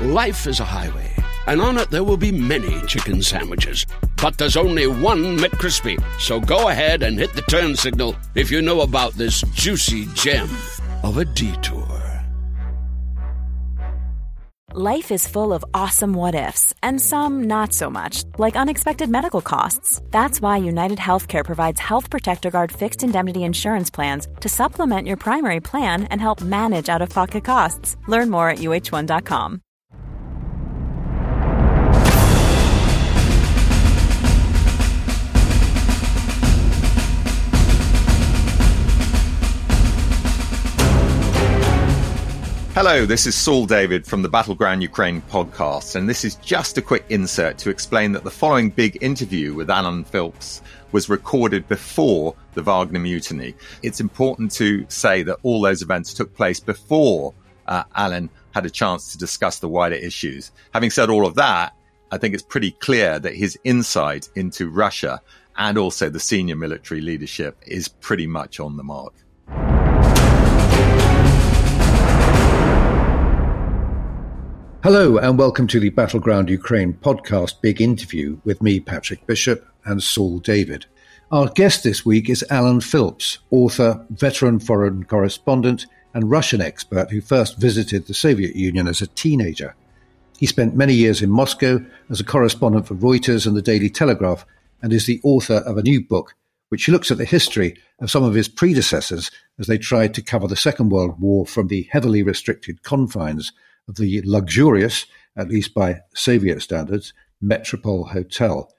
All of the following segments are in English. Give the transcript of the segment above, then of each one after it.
Life is a highway, and on it there will be many chicken sandwiches. But there's only one McCrispy. So go ahead and hit the turn signal if you know about this juicy gem of a detour. Life is full of awesome what ifs, and some not so much, like unexpected medical costs. That's why United Healthcare provides Health Protector Guard fixed indemnity insurance plans to supplement your primary plan and help manage out of pocket costs. Learn more at uh1.com. Hello, this is Saul David from the Battleground Ukraine podcast, and this is just a quick insert to explain that the following big interview with Alan Philps was recorded before the Wagner mutiny. It's important to say that all those events took place before uh, Alan had a chance to discuss the wider issues. Having said all of that, I think it's pretty clear that his insight into Russia and also the senior military leadership is pretty much on the mark. Hello, and welcome to the Battleground Ukraine podcast big interview with me, Patrick Bishop, and Saul David. Our guest this week is Alan Philps, author, veteran foreign correspondent, and Russian expert who first visited the Soviet Union as a teenager. He spent many years in Moscow as a correspondent for Reuters and the Daily Telegraph, and is the author of a new book which looks at the history of some of his predecessors as they tried to cover the Second World War from the heavily restricted confines the luxurious, at least by Soviet standards, Metropole Hotel.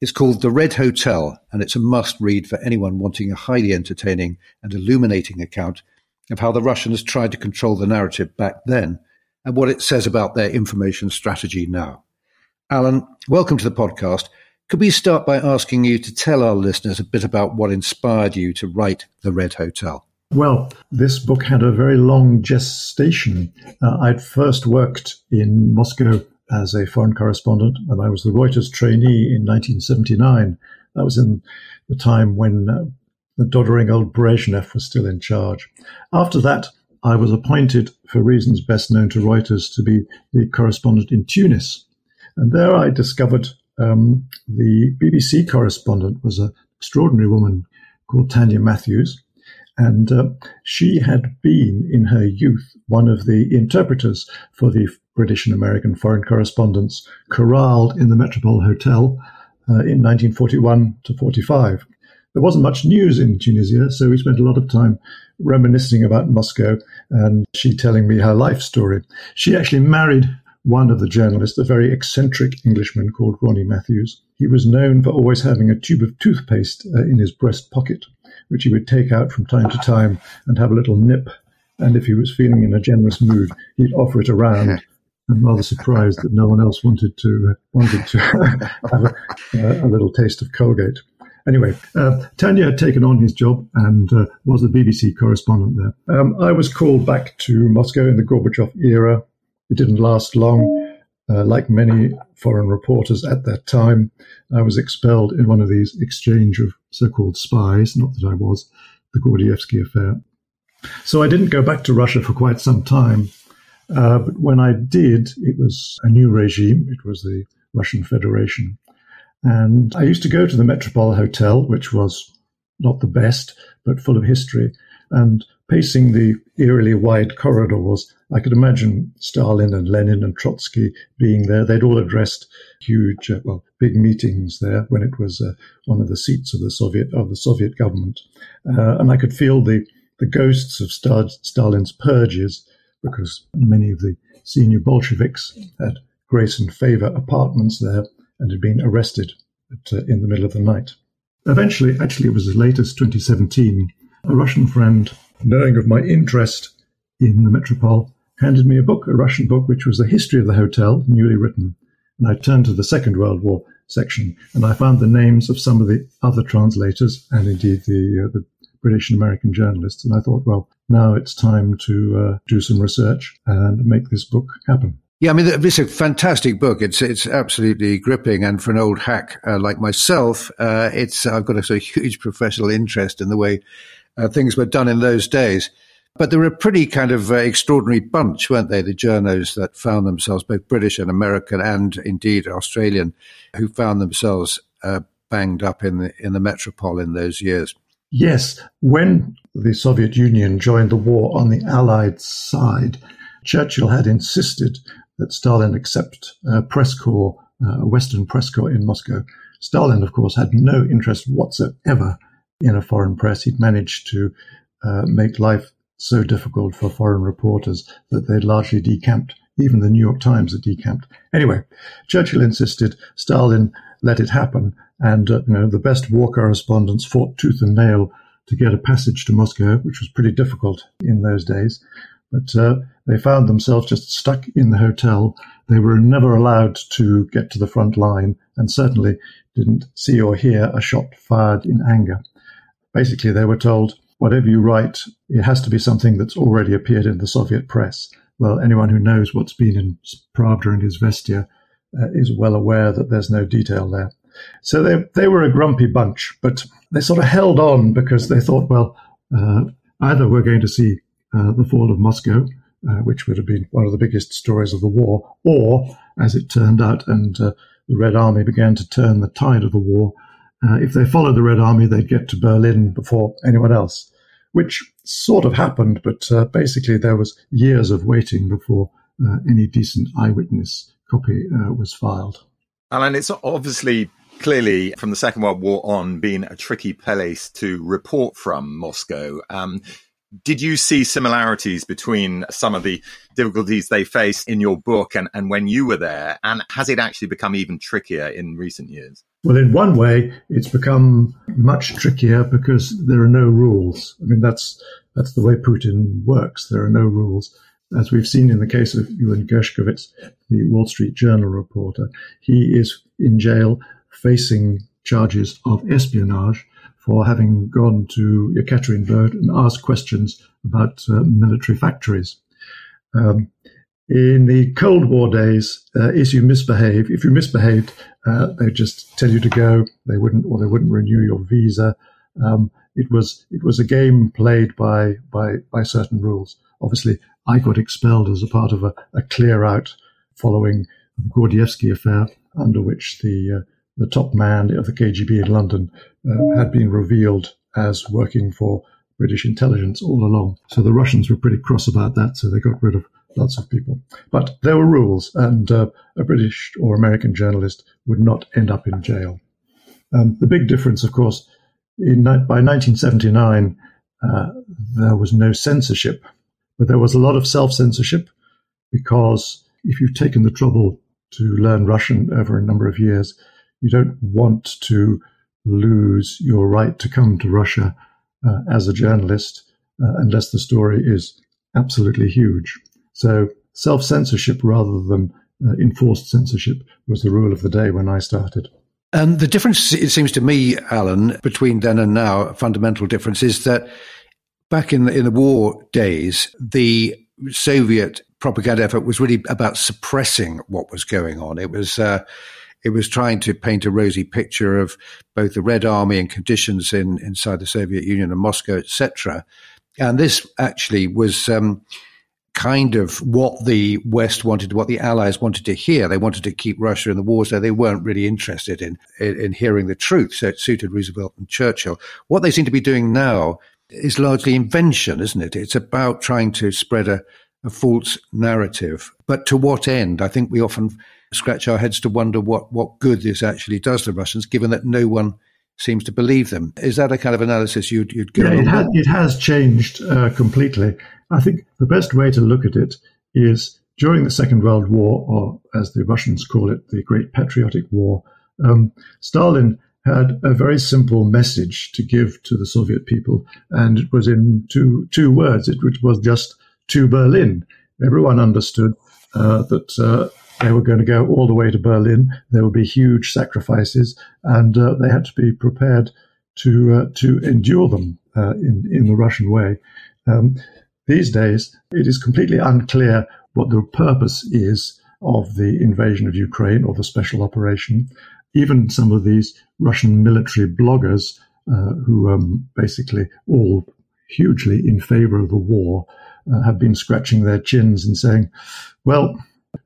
It's called The Red Hotel, and it's a must read for anyone wanting a highly entertaining and illuminating account of how the Russians tried to control the narrative back then and what it says about their information strategy now. Alan, welcome to the podcast. Could we start by asking you to tell our listeners a bit about what inspired you to write The Red Hotel? Well, this book had a very long gestation. Uh, I'd first worked in Moscow as a foreign correspondent and I was the Reuters trainee in 1979. That was in the time when uh, the doddering old Brezhnev was still in charge. After that, I was appointed, for reasons best known to Reuters, to be the correspondent in Tunis. And there I discovered um, the BBC correspondent was an extraordinary woman called Tanya Matthews and uh, she had been, in her youth, one of the interpreters for the British and American foreign correspondents corralled in the Metropole Hotel uh, in 1941 to 45. There wasn't much news in Tunisia, so we spent a lot of time reminiscing about Moscow and she telling me her life story. She actually married one of the journalists, a very eccentric Englishman called Ronnie Matthews. He was known for always having a tube of toothpaste uh, in his breast pocket which he would take out from time to time and have a little nip. And if he was feeling in a generous mood, he'd offer it around. I'm rather surprised that no one else wanted to wanted to have a, uh, a, little taste of Colgate. Anyway, uh, Tanya had taken on his job and uh, was the BBC correspondent there. Um, I was called back to Moscow in the Gorbachev era. It didn't last long. Uh, like many foreign reporters at that time, I was expelled in one of these exchange of so-called spies, not that I was, the Gordievsky affair. So I didn't go back to Russia for quite some time. Uh, but when I did, it was a new regime. It was the Russian Federation. And I used to go to the Metropole Hotel, which was not the best, but full of history. And pacing the eerily wide corridors, I could imagine Stalin and Lenin and Trotsky being there. They'd all addressed huge, uh, well, big meetings there when it was uh, one of the seats of the Soviet of the Soviet government, uh, and I could feel the the ghosts of Stalin's purges because many of the senior Bolsheviks had grace and favor apartments there and had been arrested at, uh, in the middle of the night. Eventually, actually, it was as late as 2017. A Russian friend knowing of my interest in the Metropole, handed me a book, a Russian book, which was the history of the hotel, newly written. And I turned to the Second World War section, and I found the names of some of the other translators and indeed the, uh, the British and American journalists. And I thought, well, now it's time to uh, do some research and make this book happen. Yeah, I mean, it's a fantastic book. It's it's absolutely gripping, and for an old hack uh, like myself, uh, it's I've got a, sort of huge professional interest in the way uh, things were done in those days. But they were a pretty kind of uh, extraordinary bunch, weren't they? The journos that found themselves, both British and American, and indeed Australian, who found themselves uh, banged up in the in the metropole in those years. Yes, when the Soviet Union joined the war on the Allied side, Churchill had insisted that Stalin accept a press corps, uh, a Western press corps in Moscow. Stalin, of course, had no interest whatsoever in a foreign press. He'd managed to uh, make life so difficult for foreign reporters that they largely decamped. Even the New York Times had decamped. Anyway, Churchill insisted Stalin let it happen, and uh, you know the best war correspondents fought tooth and nail to get a passage to Moscow, which was pretty difficult in those days. But uh, they found themselves just stuck in the hotel. They were never allowed to get to the front line, and certainly didn't see or hear a shot fired in anger. Basically, they were told whatever you write, it has to be something that's already appeared in the Soviet press. Well, anyone who knows what's been in Pravda and Izvestia uh, is well aware that there's no detail there. So they, they were a grumpy bunch, but they sort of held on because they thought, well, uh, either we're going to see uh, the fall of Moscow, uh, which would have been one of the biggest stories of the war, or, as it turned out, and uh, the Red Army began to turn the tide of the war, uh, if they followed the Red Army, they'd get to Berlin before anyone else, which sort of happened, but uh, basically there was years of waiting before uh, any decent eyewitness copy uh, was filed. Alan, it's obviously clearly from the Second World War on been a tricky place to report from Moscow. Um, did you see similarities between some of the difficulties they faced in your book and, and when you were there? And has it actually become even trickier in recent years? Well, in one way, it's become much trickier because there are no rules. I mean, that's that's the way Putin works. There are no rules. As we've seen in the case of Evan Gershkovich, the Wall Street Journal reporter, he is in jail facing charges of espionage for having gone to Yekaterinburg and asked questions about uh, military factories. Um, in the Cold War days, uh, if you misbehave, if you misbehaved, uh, they'd just tell you to go. They wouldn't, or they wouldn't renew your visa. Um, it was it was a game played by by by certain rules. Obviously, I got expelled as a part of a, a clear out following the Gordievsky affair, under which the uh, the top man of the KGB in London uh, had been revealed as working for British intelligence all along. So the Russians were pretty cross about that, so they got rid of lots of people. But there were rules, and uh, a British or American journalist would not end up in jail. Um, the big difference, of course, in, by 1979, uh, there was no censorship, but there was a lot of self censorship because if you've taken the trouble to learn Russian over a number of years, you don't want to lose your right to come to Russia uh, as a journalist uh, unless the story is absolutely huge. So self censorship rather than uh, enforced censorship was the rule of the day when I started. And the difference, it seems to me, Alan, between then and now, a fundamental difference is that back in the, in the war days, the Soviet propaganda effort was really about suppressing what was going on. It was uh, it was trying to paint a rosy picture of both the Red Army and conditions in inside the Soviet Union and Moscow, etc. And this actually was um, kind of what the West wanted, what the Allies wanted to hear. They wanted to keep Russia in the war, so they weren't really interested in, in, in hearing the truth. So it suited Roosevelt and Churchill. What they seem to be doing now is largely invention, isn't it? It's about trying to spread a, a false narrative. But to what end? I think we often scratch our heads to wonder what, what good this actually does to Russians, given that no one seems to believe them. Is that a kind of analysis you'd, you'd go? Yeah, it, has, it has changed uh, completely. I think the best way to look at it is during the Second World War, or as the Russians call it, the Great Patriotic War, um, Stalin had a very simple message to give to the Soviet people, and it was in two two words. It was just to Berlin. Everyone understood uh, that uh, they were going to go all the way to Berlin. There would be huge sacrifices, and uh, they had to be prepared to uh, to endure them uh, in in the Russian way. Um, these days, it is completely unclear what the purpose is of the invasion of Ukraine or the special operation. Even some of these Russian military bloggers, uh, who um, basically all hugely in favor of the war uh, have been scratching their chins and saying, well,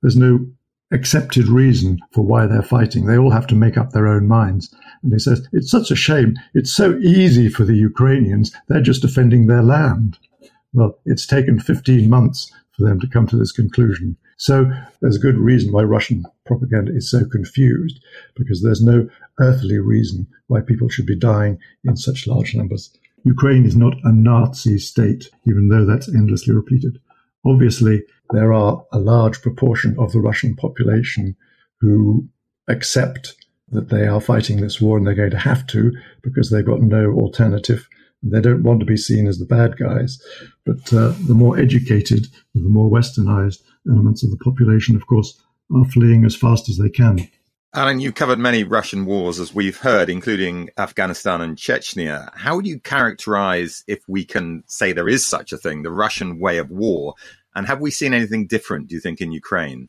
there's no accepted reason for why they're fighting. They all have to make up their own minds. And he says, it's such a shame. It's so easy for the Ukrainians. They're just defending their land. Well, it's taken 15 months for them to come to this conclusion. So there's a good reason why Russian propaganda is so confused, because there's no earthly reason why people should be dying in such large numbers. Ukraine is not a Nazi state, even though that's endlessly repeated. Obviously, there are a large proportion of the Russian population who accept that they are fighting this war and they're going to have to because they've got no alternative. They don't want to be seen as the bad guys. But uh, the more educated, the more westernized elements of the population, of course, are fleeing as fast as they can. Alan, you've covered many Russian wars, as we've heard, including Afghanistan and Chechnya. How would you characterize, if we can say there is such a thing, the Russian way of war? And have we seen anything different, do you think, in Ukraine?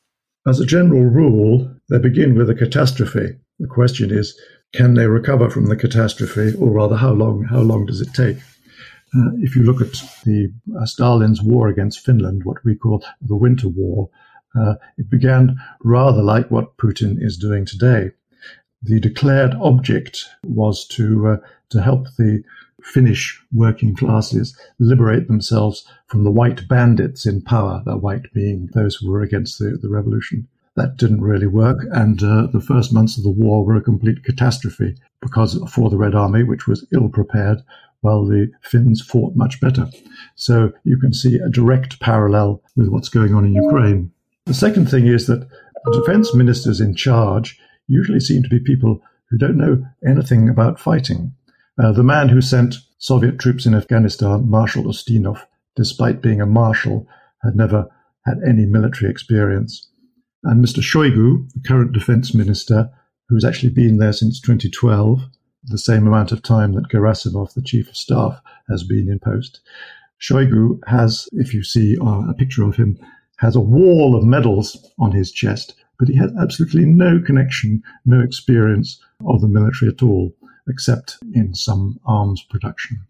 As a general rule, they begin with a catastrophe. The question is, can they recover from the catastrophe, or rather, how long? How long does it take? Uh, if you look at the uh, Stalin's war against Finland, what we call the Winter War, uh, it began rather like what Putin is doing today. The declared object was to uh, to help the Finnish working classes liberate themselves from the white bandits in power, the white being those who were against the, the revolution. That didn't really work, and uh, the first months of the war were a complete catastrophe because for the Red Army, which was ill prepared, while the Finns fought much better. So you can see a direct parallel with what's going on in Ukraine. The second thing is that the defense ministers in charge usually seem to be people who don't know anything about fighting. Uh, the man who sent Soviet troops in Afghanistan, Marshal Ustinov, despite being a marshal, had never had any military experience. And Mr. Shoigu, the current defense minister, who's actually been there since 2012, the same amount of time that Gerasimov, the chief of staff, has been in post. Shoigu has, if you see uh, a picture of him, has a wall of medals on his chest, but he has absolutely no connection, no experience of the military at all, except in some arms production.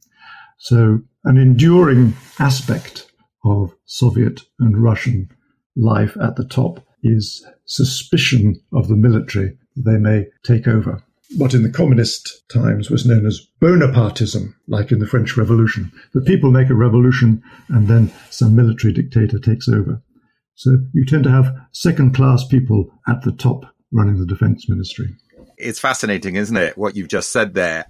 So, an enduring aspect of Soviet and Russian life at the top is suspicion of the military they may take over. What in the communist times was known as Bonapartism, like in the French Revolution. The people make a revolution and then some military dictator takes over. So you tend to have second class people at the top running the defense ministry. It's fascinating, isn't it, what you've just said there,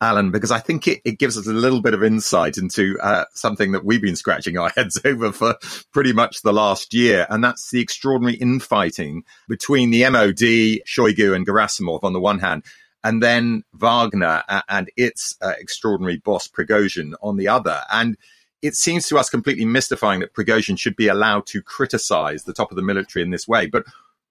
Alan, because I think it, it gives us a little bit of insight into uh, something that we've been scratching our heads over for pretty much the last year. And that's the extraordinary infighting between the MOD, Shoigu, and Gerasimov on the one hand, and then Wagner and its uh, extraordinary boss Prigozhin on the other. And it seems to us completely mystifying that Prigozhin should be allowed to criticize the top of the military in this way. But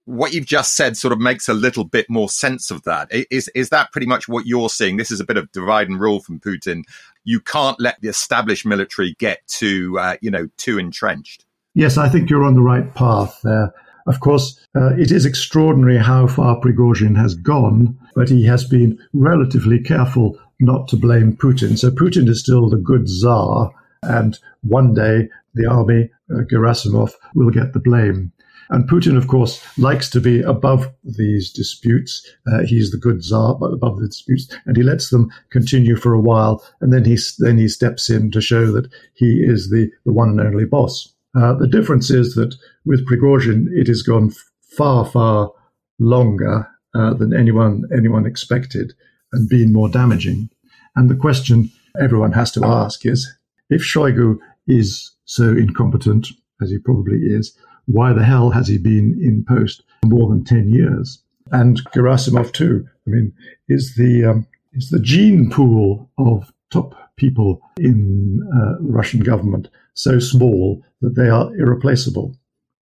what you've just said sort of makes a little bit more sense of that. Is is that pretty much what you're seeing? This is a bit of divide and rule from Putin. You can't let the established military get too, uh, you know, too entrenched. Yes, I think you're on the right path there. Of course, uh, it is extraordinary how far Prigozhin has gone, but he has been relatively careful not to blame Putin. So Putin is still the good czar, and one day the army, uh, Gerasimov, will get the blame. And Putin, of course, likes to be above these disputes. Uh, he's the good czar, but above the disputes, and he lets them continue for a while, and then he then he steps in to show that he is the, the one and only boss. Uh, the difference is that with Prigozhin, it has gone far, far longer uh, than anyone anyone expected, and been more damaging. And the question everyone has to ask is: if Shoigu is so incompetent as he probably is, why the hell has he been in post more than 10 years? And Gerasimov, too. I mean, is the, um, is the gene pool of top people in uh, the Russian government so small that they are irreplaceable?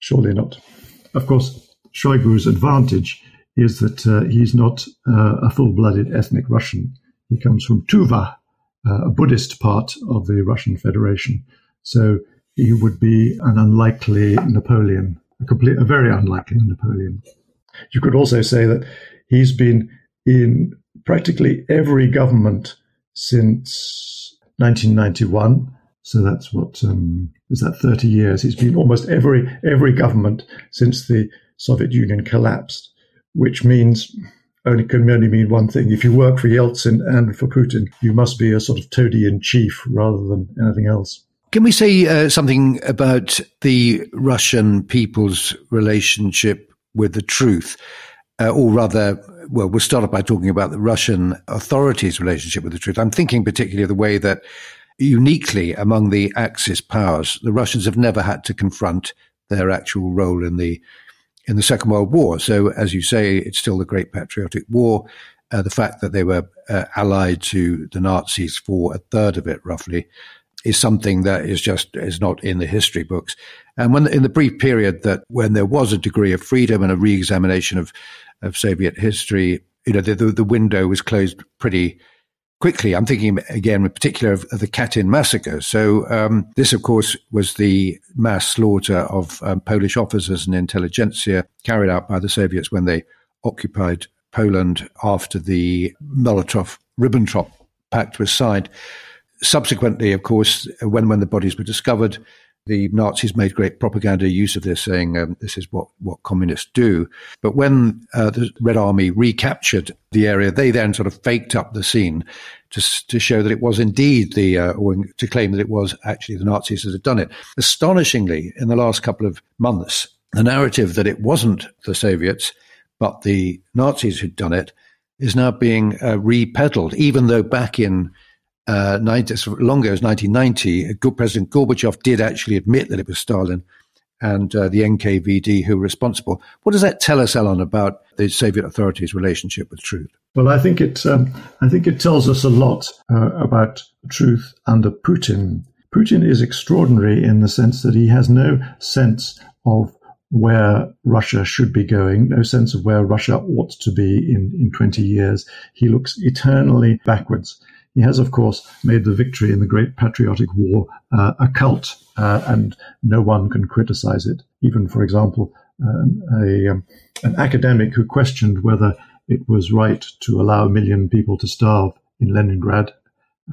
Surely not. Of course, Shoigu's advantage is that uh, he's not uh, a full blooded ethnic Russian. He comes from Tuva, uh, a Buddhist part of the Russian Federation. So he would be an unlikely Napoleon, a complete, a very unlikely Napoleon. You could also say that he's been in practically every government since 1991 So that's what um, is that 30 years. He's been almost every every government since the Soviet Union collapsed, which means only can only mean one thing. If you work for Yeltsin and for Putin, you must be a sort of toady in chief rather than anything else. Can we say uh, something about the Russian people's relationship with the truth? Uh, or rather, well, we'll start off by talking about the Russian authorities' relationship with the truth. I'm thinking particularly of the way that uniquely among the Axis powers, the Russians have never had to confront their actual role in the in the Second World War. So, as you say, it's still the Great Patriotic War. Uh, the fact that they were uh, allied to the Nazis for a third of it, roughly, is something that is just is not in the history books. And when in the brief period that when there was a degree of freedom and a re-examination of of Soviet history, you know, the, the, the window was closed pretty quickly. I'm thinking again, in particular, of, of the Katyn massacre. So um, this, of course, was the mass slaughter of um, Polish officers and intelligentsia carried out by the Soviets when they occupied Poland after the Molotov-Ribbentrop Pact was signed. Subsequently, of course, when when the bodies were discovered, the Nazis made great propaganda use of this, saying um, this is what, what communists do. But when uh, the Red Army recaptured the area, they then sort of faked up the scene to, to show that it was indeed the, uh, or to claim that it was actually the Nazis that had done it. Astonishingly, in the last couple of months, the narrative that it wasn't the Soviets, but the Nazis who'd done it is now being uh, repeddled, even though back in uh, 90, as long ago as 1990, President Gorbachev did actually admit that it was Stalin and uh, the NKVD who were responsible. What does that tell us, Alan, about the Soviet authorities' relationship with truth? Well, I think it. Um, I think it tells us a lot uh, about truth under Putin. Putin is extraordinary in the sense that he has no sense of where Russia should be going, no sense of where Russia ought to be in, in 20 years. He looks eternally backwards. He has, of course, made the victory in the Great Patriotic War uh, a cult, uh, and no one can criticize it. Even, for example, a, um, an academic who questioned whether it was right to allow a million people to starve in Leningrad,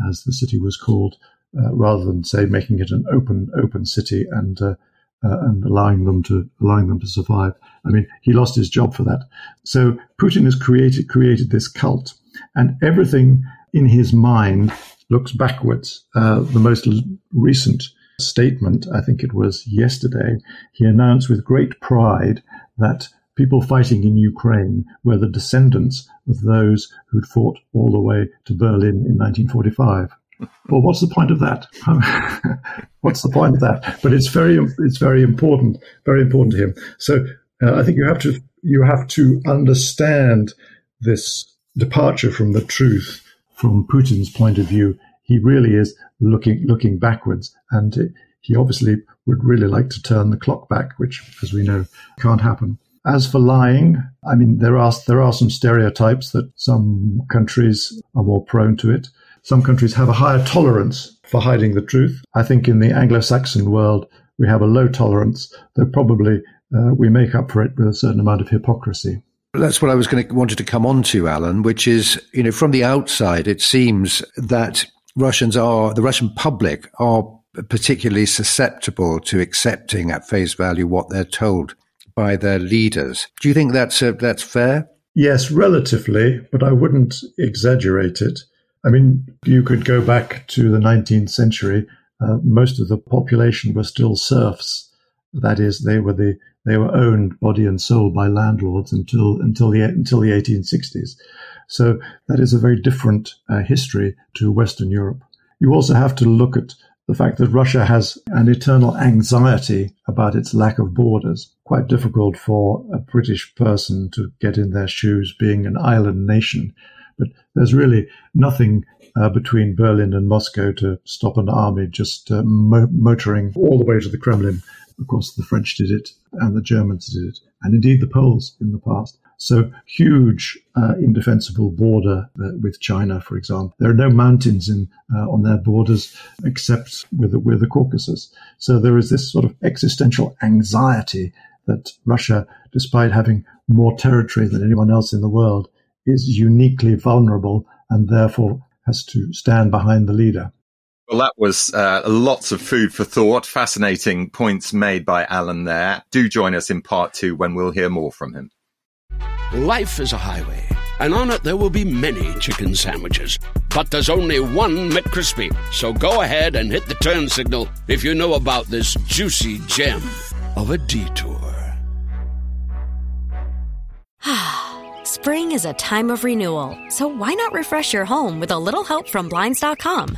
as the city was called, uh, rather than say making it an open open city and uh, uh, and allowing them to allowing them to survive. I mean, he lost his job for that. So Putin has created created this cult, and everything in his mind looks backwards. Uh, the most l- recent statement, I think it was yesterday, he announced with great pride that people fighting in Ukraine were the descendants of those who'd fought all the way to Berlin in 1945. Well, what's the point of that? what's the point of that? But it's very, it's very important, very important to him. So uh, I think you have to, you have to understand this departure from the truth from Putin's point of view, he really is looking looking backwards, and he obviously would really like to turn the clock back, which, as we know, can't happen. As for lying, I mean, there are there are some stereotypes that some countries are more prone to it. Some countries have a higher tolerance for hiding the truth. I think in the Anglo-Saxon world, we have a low tolerance, though probably uh, we make up for it with a certain amount of hypocrisy. That's what I was going to wanted to come on to, Alan, which is, you know, from the outside, it seems that Russians are, the Russian public are particularly susceptible to accepting at face value what they're told by their leaders. Do you think that's, uh, that's fair? Yes, relatively, but I wouldn't exaggerate it. I mean, you could go back to the 19th century. Uh, most of the population were still serfs. That is, they were the they were owned body and soul by landlords until until the until the 1860s. So that is a very different uh, history to Western Europe. You also have to look at the fact that Russia has an eternal anxiety about its lack of borders. Quite difficult for a British person to get in their shoes being an island nation. But there's really nothing uh, between Berlin and Moscow to stop an army just uh, mo- motoring all the way to the Kremlin of course, the French did it and the Germans did it, and indeed the Poles in the past. So huge, uh, indefensible border uh, with China, for example. There are no mountains in uh, on their borders except with the, with the Caucasus. So there is this sort of existential anxiety that Russia, despite having more territory than anyone else in the world, is uniquely vulnerable and therefore has to stand behind the leader. Well, that was uh, lots of food for thought. Fascinating points made by Alan there. Do join us in part two when we'll hear more from him. Life is a highway, and on it there will be many chicken sandwiches. But there's only one McCrispy. So go ahead and hit the turn signal if you know about this juicy gem of a detour. Spring is a time of renewal, so why not refresh your home with a little help from Blinds.com?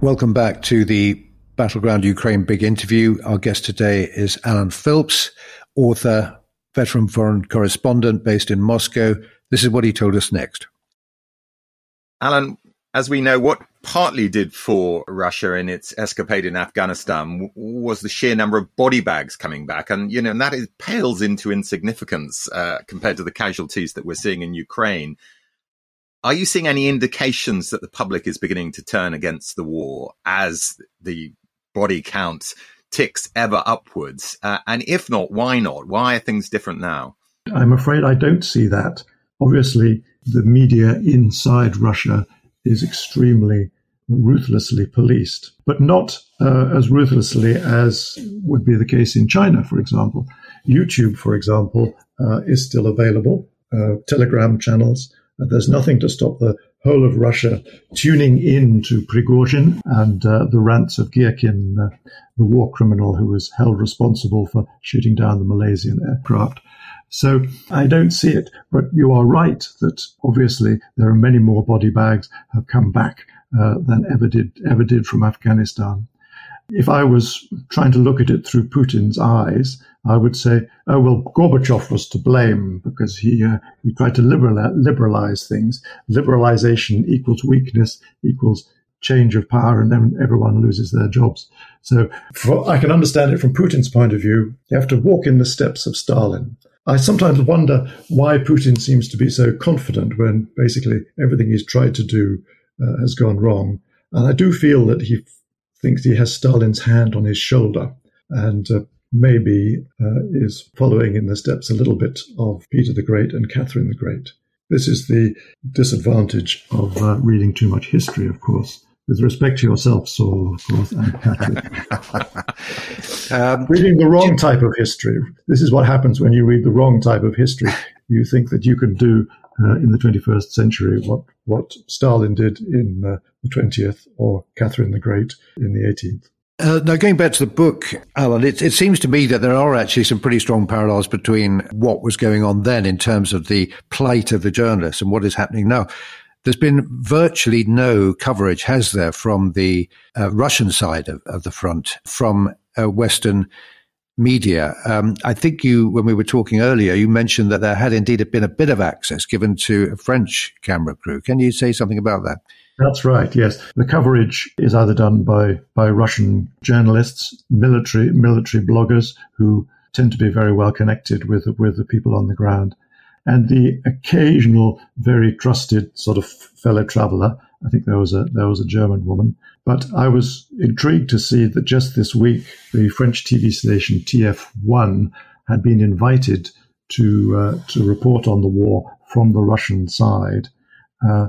Welcome back to the Battleground Ukraine Big Interview. Our guest today is Alan Philps, author, veteran foreign correspondent based in Moscow. This is what he told us next. Alan, as we know, what partly did for Russia in its escapade in Afghanistan was the sheer number of body bags coming back. And, you know, and that is, pales into insignificance uh, compared to the casualties that we're seeing in Ukraine. Are you seeing any indications that the public is beginning to turn against the war as the body count ticks ever upwards? Uh, and if not, why not? Why are things different now? I'm afraid I don't see that. Obviously, the media inside Russia is extremely ruthlessly policed, but not uh, as ruthlessly as would be the case in China, for example. YouTube, for example, uh, is still available, uh, Telegram channels there's nothing to stop the whole of Russia tuning in to Prigozhin and uh, the rants of Girkin, uh, the war criminal who was held responsible for shooting down the Malaysian aircraft. So I don't see it, but you are right that obviously there are many more body bags have come back uh, than ever did ever did from Afghanistan. If I was trying to look at it through Putin's eyes, I would say, oh, well, Gorbachev was to blame because he, uh, he tried to liberalize, liberalize things. Liberalization equals weakness, equals change of power, and then everyone loses their jobs. So for, I can understand it from Putin's point of view. You have to walk in the steps of Stalin. I sometimes wonder why Putin seems to be so confident when basically everything he's tried to do uh, has gone wrong. And I do feel that he thinks he has Stalin's hand on his shoulder and uh, maybe uh, is following in the steps a little bit of Peter the Great and Catherine the Great. This is the disadvantage of uh, reading too much history, of course. With respect to yourself, Saul, of course, and Patrick. um, reading the wrong type of history. This is what happens when you read the wrong type of history. You think that you can do uh, in the 21st century what, what Stalin did in uh, the 20th or Catherine the Great in the 18th. Uh, now, going back to the book, Alan, it, it, seems to me that there are actually some pretty strong parallels between what was going on then in terms of the plight of the journalists and what is happening now. There's been virtually no coverage, has there, from the uh, Russian side of, of, the front, from uh, Western media. Um, I think you, when we were talking earlier, you mentioned that there had indeed been a bit of access given to a French camera crew. Can you say something about that? That's right. Yes, the coverage is either done by by Russian journalists, military military bloggers who tend to be very well connected with with the people on the ground, and the occasional very trusted sort of fellow traveler. I think there was a there was a German woman, but I was intrigued to see that just this week the French TV station TF1 had been invited to uh, to report on the war from the Russian side. Uh,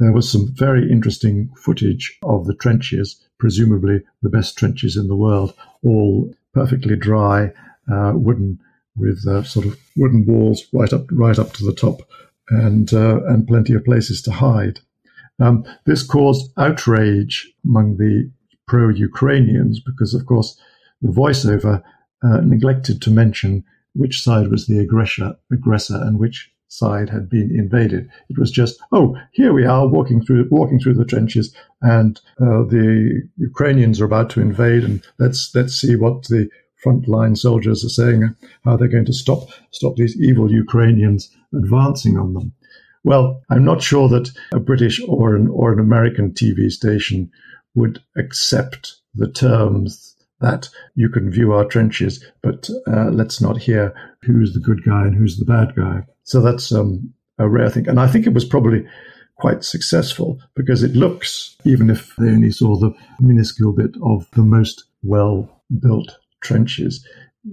there was some very interesting footage of the trenches, presumably the best trenches in the world, all perfectly dry, uh, wooden, with uh, sort of wooden walls right up right up to the top, and uh, and plenty of places to hide. Um, this caused outrage among the pro Ukrainians because, of course, the voiceover uh, neglected to mention which side was the aggressor, aggressor and which side had been invaded. It was just, oh, here we are walking through walking through the trenches, and uh, the Ukrainians are about to invade, and let's let's see what the frontline soldiers are saying, how they're going to stop stop these evil Ukrainians advancing on them. Well, I'm not sure that a British or an or an American TV station would accept the terms that you can view our trenches, but uh, let's not hear who's the good guy and who's the bad guy. So that's um, a rare thing. And I think it was probably quite successful because it looks, even if they only saw the minuscule bit of the most well built trenches,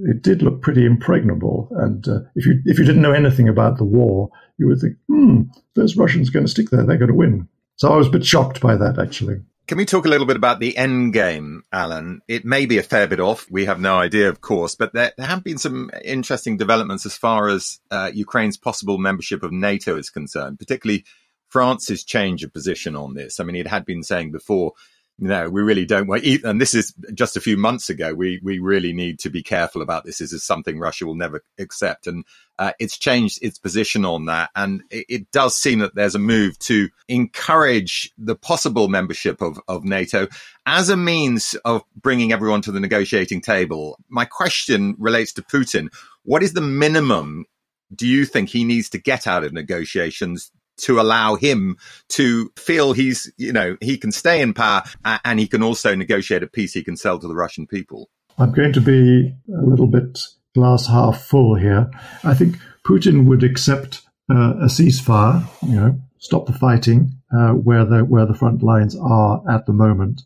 it did look pretty impregnable. And uh, if you if you didn't know anything about the war, you would think, hmm, those Russians are going to stick there. They're going to win. So I was a bit shocked by that, actually. Can we talk a little bit about the end game, Alan? It may be a fair bit off. We have no idea, of course, but there, there have been some interesting developments as far as uh, Ukraine's possible membership of NATO is concerned, particularly France's change of position on this. I mean, it had been saying before no, we really don't want. And this is just a few months ago. We we really need to be careful about this. This is something Russia will never accept, and uh, it's changed its position on that. And it, it, does seem that there's a move to encourage the possible membership of of NATO as a means of bringing everyone to the negotiating table. My question relates to Putin. What is the minimum do you think he needs to get out of negotiations to allow him to feel he's, you know, he can stay in power and he can also negotiate a peace he can sell to the Russian people? I'm going to be a little bit glass half full here. I think Putin would accept uh, a ceasefire, you know, stop the fighting uh, where the where the front lines are at the moment,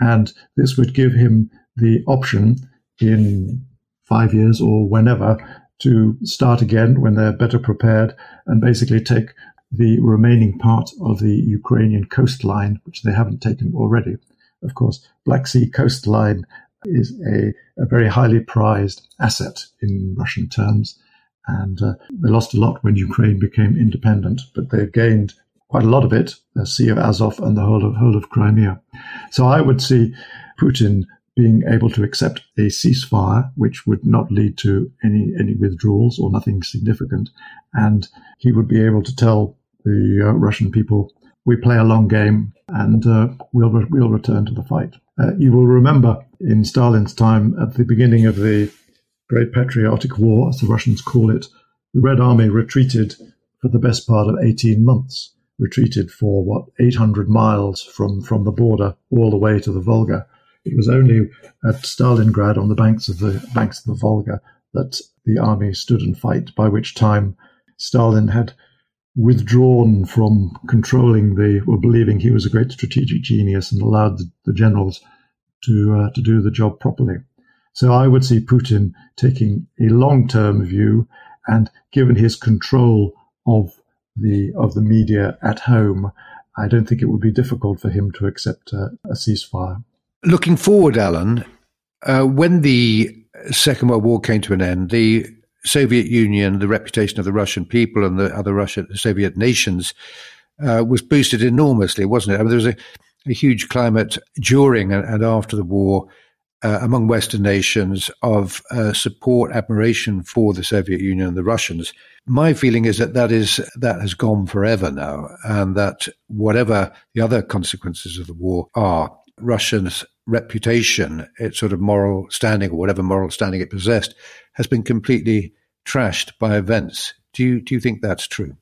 and this would give him the option in five years or whenever to start again when they're better prepared and basically take the remaining part of the Ukrainian coastline, which they haven't taken already. Of course, Black Sea coastline is a, a very highly prized asset in Russian terms. And uh, they lost a lot when Ukraine became independent, but they've gained quite a lot of it, the Sea of Azov and the whole of, whole of Crimea. So I would see Putin being able to accept a ceasefire, which would not lead to any, any withdrawals or nothing significant. And he would be able to tell the uh, Russian people, we play a long game and uh, we'll, re- we'll return to the fight. Uh, you will remember in Stalin's time, at the beginning of the Great Patriotic War, as the Russians call it, the Red Army retreated for the best part of 18 months, retreated for what, 800 miles from, from the border all the way to the Volga. It was only at Stalingrad on the banks of the banks of the Volga that the army stood and fight, by which time Stalin had withdrawn from controlling the or believing he was a great strategic genius and allowed the, the generals to uh, to do the job properly. So I would see Putin taking a long-term view, and given his control of the of the media at home, I don't think it would be difficult for him to accept a, ceasefire. Looking forward, Alan, uh, when the Second World War came to an end, the Soviet Union, the reputation of the Russian people and the other Russian Soviet nations uh, was boosted enormously, wasn't it? I mean, there was a, a huge climate during and, and after the war uh, among Western nations of uh, support, admiration for the Soviet Union and the Russians. My feeling is that that is that has gone forever now, and that whatever the other consequences of the war are, Russia's reputation, its sort of moral standing or whatever moral standing it possessed, has been completely trashed by events. Do you do you think that's true?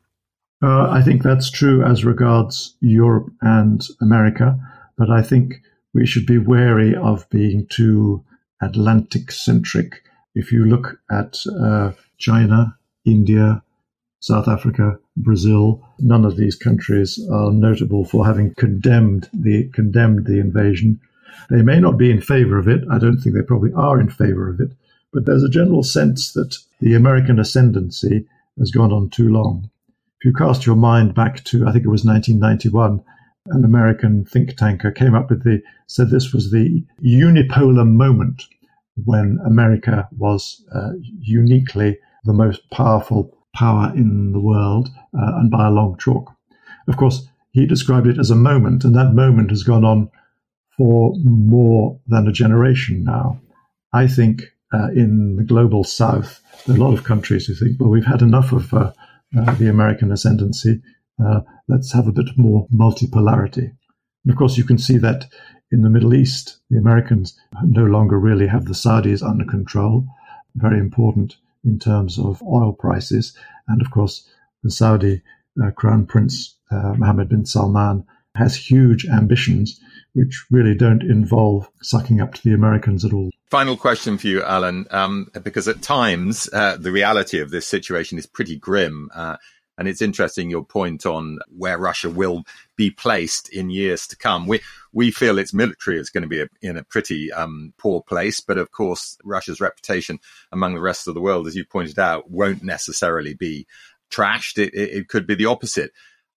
Uh, I think that's true as regards Europe and America, but I think we should be wary of being too Atlantic centric. If you look at uh, China, India, South Africa, Brazil, none of these countries are notable for having condemned the condemned the invasion. They may not be in favor of it. I don't think they probably are in favor of it, but there's a general sense that the American ascendancy has gone on too long. If you cast your mind back to, I think it was 1991, an American think tanker came up with the, said this was the unipolar moment when America was uh, uniquely the most powerful power in the world, uh, and by a long chalk. Of course, he described it as a moment, and that moment has gone on for more than a generation now. I think uh, in the global south, there are a lot of countries who think, well, we've had enough of uh, uh, the American ascendancy. Uh, let's have a bit more multipolarity. And of course, you can see that in the Middle East, the Americans no longer really have the Saudis under control. Very important in terms of oil prices. And of course, the Saudi uh, Crown Prince uh, Mohammed bin Salman has huge ambitions, which really don't involve sucking up to the Americans at all. Final question for you, Alan, um, because at times uh, the reality of this situation is pretty grim. And it's interesting your point on where Russia will be placed in years to come. We we feel its military is going to be a, in a pretty um, poor place, but of course Russia's reputation among the rest of the world, as you pointed out, won't necessarily be trashed. It, it, it could be the opposite.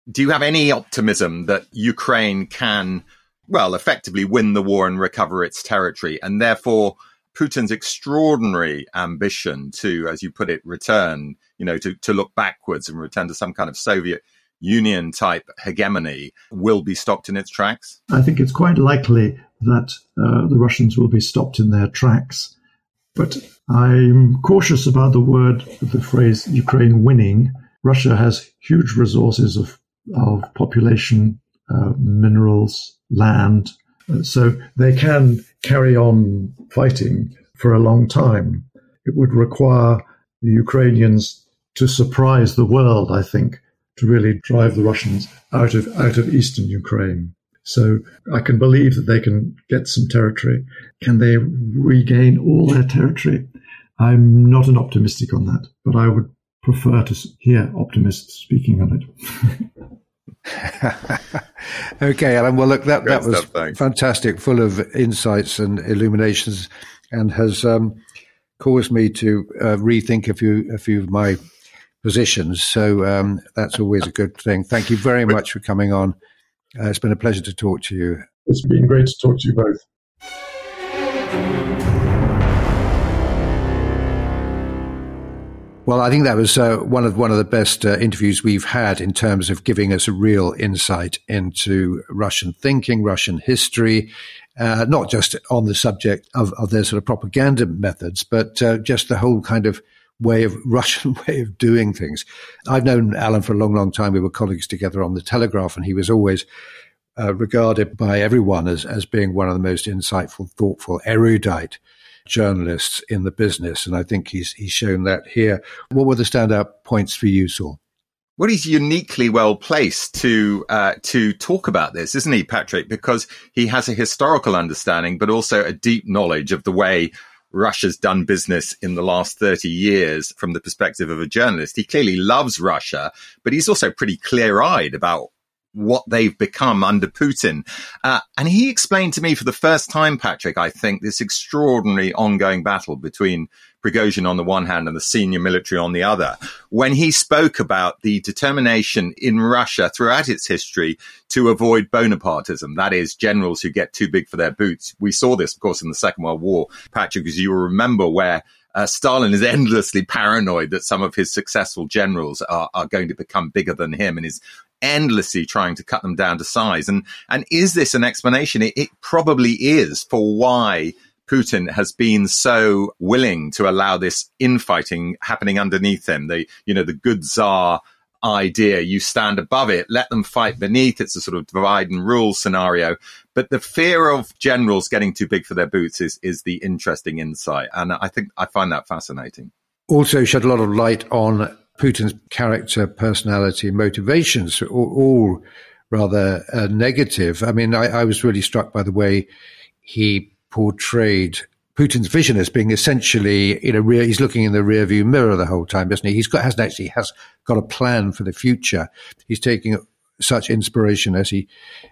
Do you have any optimism that Ukraine can, well, effectively win the war and recover its territory, and therefore? Putin's extraordinary ambition to, as you put it, return, you know, to, to look backwards and return to some kind of Soviet Union type hegemony will be stopped in its tracks? I think it's quite likely that uh, the Russians will be stopped in their tracks. But I'm cautious about the word, the phrase Ukraine winning. Russia has huge resources of, of population, uh, minerals, land, so they can carry on fighting for a long time. It would require the Ukrainians to surprise the world, I think, to really drive the Russians out of out of eastern Ukraine. So I can believe that they can get some territory. Can they regain all their territory? I'm not an optimistic on that, but I would prefer to hear optimists speaking on it. okay, Alan. Well, look, that, that was stuff, fantastic, full of insights and illuminations, and has um, caused me to uh, rethink a few a few of my positions. So um, that's always a good thing. Thank you very much for coming on. Uh, it's been a pleasure to talk to you. It's been great to talk to you both. Well, I think that was uh, one of one of the best uh, interviews we've had in terms of giving us a real insight into Russian thinking, Russian history, uh, not just on the subject of, of, their sort of propaganda methods, but uh, just the whole kind of way of Russian way of doing things. I've known Alan for a long, long time. We were colleagues together on the Telegraph, and he was always uh, regarded by everyone as as being one of the most insightful, thoughtful, erudite journalists in the business. And I think he's, he's shown that here. What were the standout points for you, Saul? Well, he's uniquely well placed to uh, to talk about this, isn't he, Patrick? Because he has a historical understanding, but also a deep knowledge of the way Russia's done business in the last 30 years from the perspective of a journalist. He clearly loves Russia, but he's also pretty clear eyed about what they've become under Putin. Uh, and he explained to me for the first time, Patrick, I think, this extraordinary ongoing battle between Prigozhin on the one hand and the senior military on the other, when he spoke about the determination in Russia throughout its history to avoid Bonapartism, that is, generals who get too big for their boots. We saw this, of course, in the Second World War, Patrick, as you will remember, where uh, Stalin is endlessly paranoid that some of his successful generals are, are going to become bigger than him and is endlessly trying to cut them down to size. And and is this an explanation? It, it probably is for why Putin has been so willing to allow this infighting happening underneath him. The you know the good czar idea. You stand above it, let them fight beneath. It's a sort of divide and rule scenario. But the fear of generals getting too big for their boots is is the interesting insight, and I think I find that fascinating. Also, shed a lot of light on Putin's character, personality, motivations, all, all rather uh, negative. I mean, I, I, was really struck by the way he portrayed Putin's vision as being essentially, you know, rear, he's looking in the rearview mirror the whole time, doesn't he? He's got, hasn't actually has got a plan for the future. He's taking such inspiration as he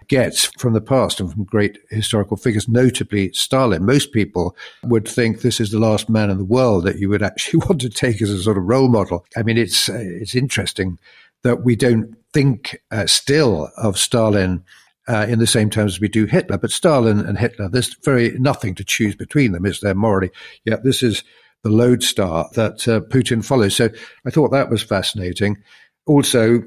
gets from the past and from great historical figures, notably Stalin. Most people would think this is the last man in the world that you would actually want to take as a sort of role model. I mean, it's uh, it's interesting that we don't think uh, still of Stalin. Uh, in the same terms as we do Hitler, but Stalin and Hitler, there's very nothing to choose between them, is there morally? Yet this is the lodestar that uh, Putin follows. So I thought that was fascinating. Also,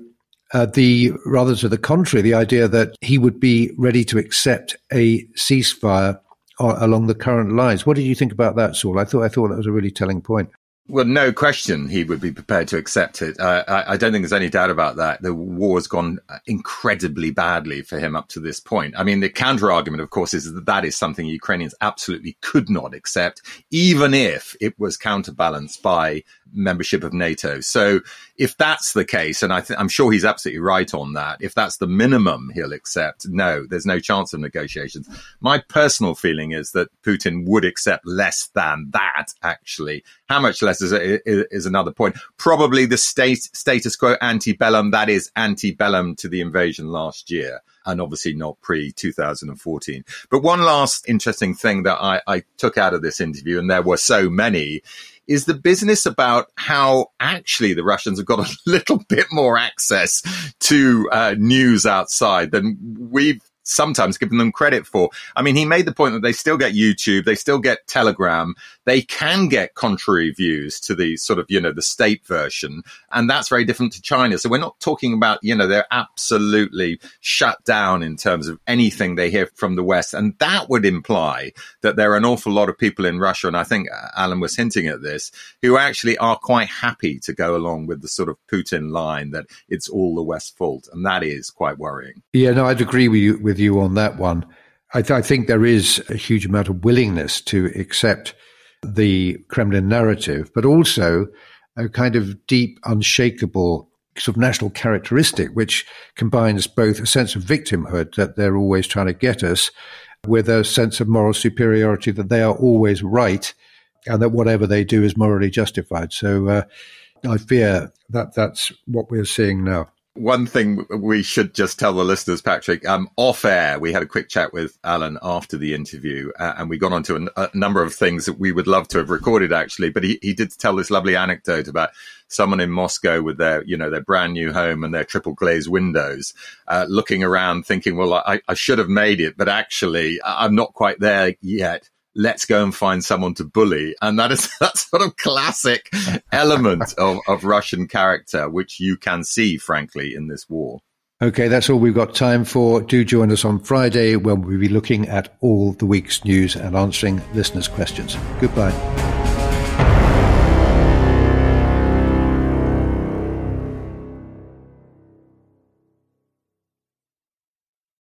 uh, the rather to the contrary, the idea that he would be ready to accept a ceasefire uh, along the current lines. What did you think about that, Saul? I thought I thought that was a really telling point. Well, no question he would be prepared to accept it. Uh, I, I, don't think there's any doubt about that. The war has gone incredibly badly for him up to this point. I mean, the counter argument, of course, is that that is something Ukrainians absolutely could not accept, even if it was counterbalanced by membership of NATO. So if that's the case, and I am sure he's absolutely right on that, if that's the minimum he'll accept, no, there's no chance of negotiations. My personal feeling is that Putin would accept less than that, actually. How much less is, is another point. Probably the state, status quo antebellum, that is antebellum to the invasion last year and obviously not pre 2014. But one last interesting thing that I, I, took out of this interview, and there were so many, is the business about how actually the Russians have got a little bit more access to uh, news outside than we've sometimes given them credit for. I mean, he made the point that they still get YouTube, they still get Telegram, they can get contrary views to the sort of, you know, the state version. And that's very different to China. So we're not talking about, you know, they're absolutely shut down in terms of anything they hear from the West. And that would imply that there are an awful lot of people in Russia. And I think Alan was hinting at this, who actually are quite happy to go along with the sort of Putin line that it's all the West's fault. And that is quite worrying. Yeah, no, I'd agree with you, with you on that one. I, th- I think there is a huge amount of willingness to accept the Kremlin narrative, but also a kind of deep, unshakable sort of national characteristic, which combines both a sense of victimhood that they're always trying to get us with a sense of moral superiority that they are always right and that whatever they do is morally justified. So uh, I fear that that's what we're seeing now one thing we should just tell the listeners, Patrick, um, off air, we had a quick chat with Alan after the interview, uh, and we got onto a, a, number of things that we would love to have recorded actually. But he, he did tell this lovely anecdote about someone in Moscow with their, you know, their brand new home and their triple glazed windows, uh, looking around thinking, well, I, I should have made it, but actually I'm not quite there yet let's go and find someone to bully. And that is that sort of classic element of, of Russian character, which you can see, frankly, in this war. Okay, that's all we've got time for. Do join us on Friday when we'll be looking at all the week's news and answering listeners' questions. Goodbye.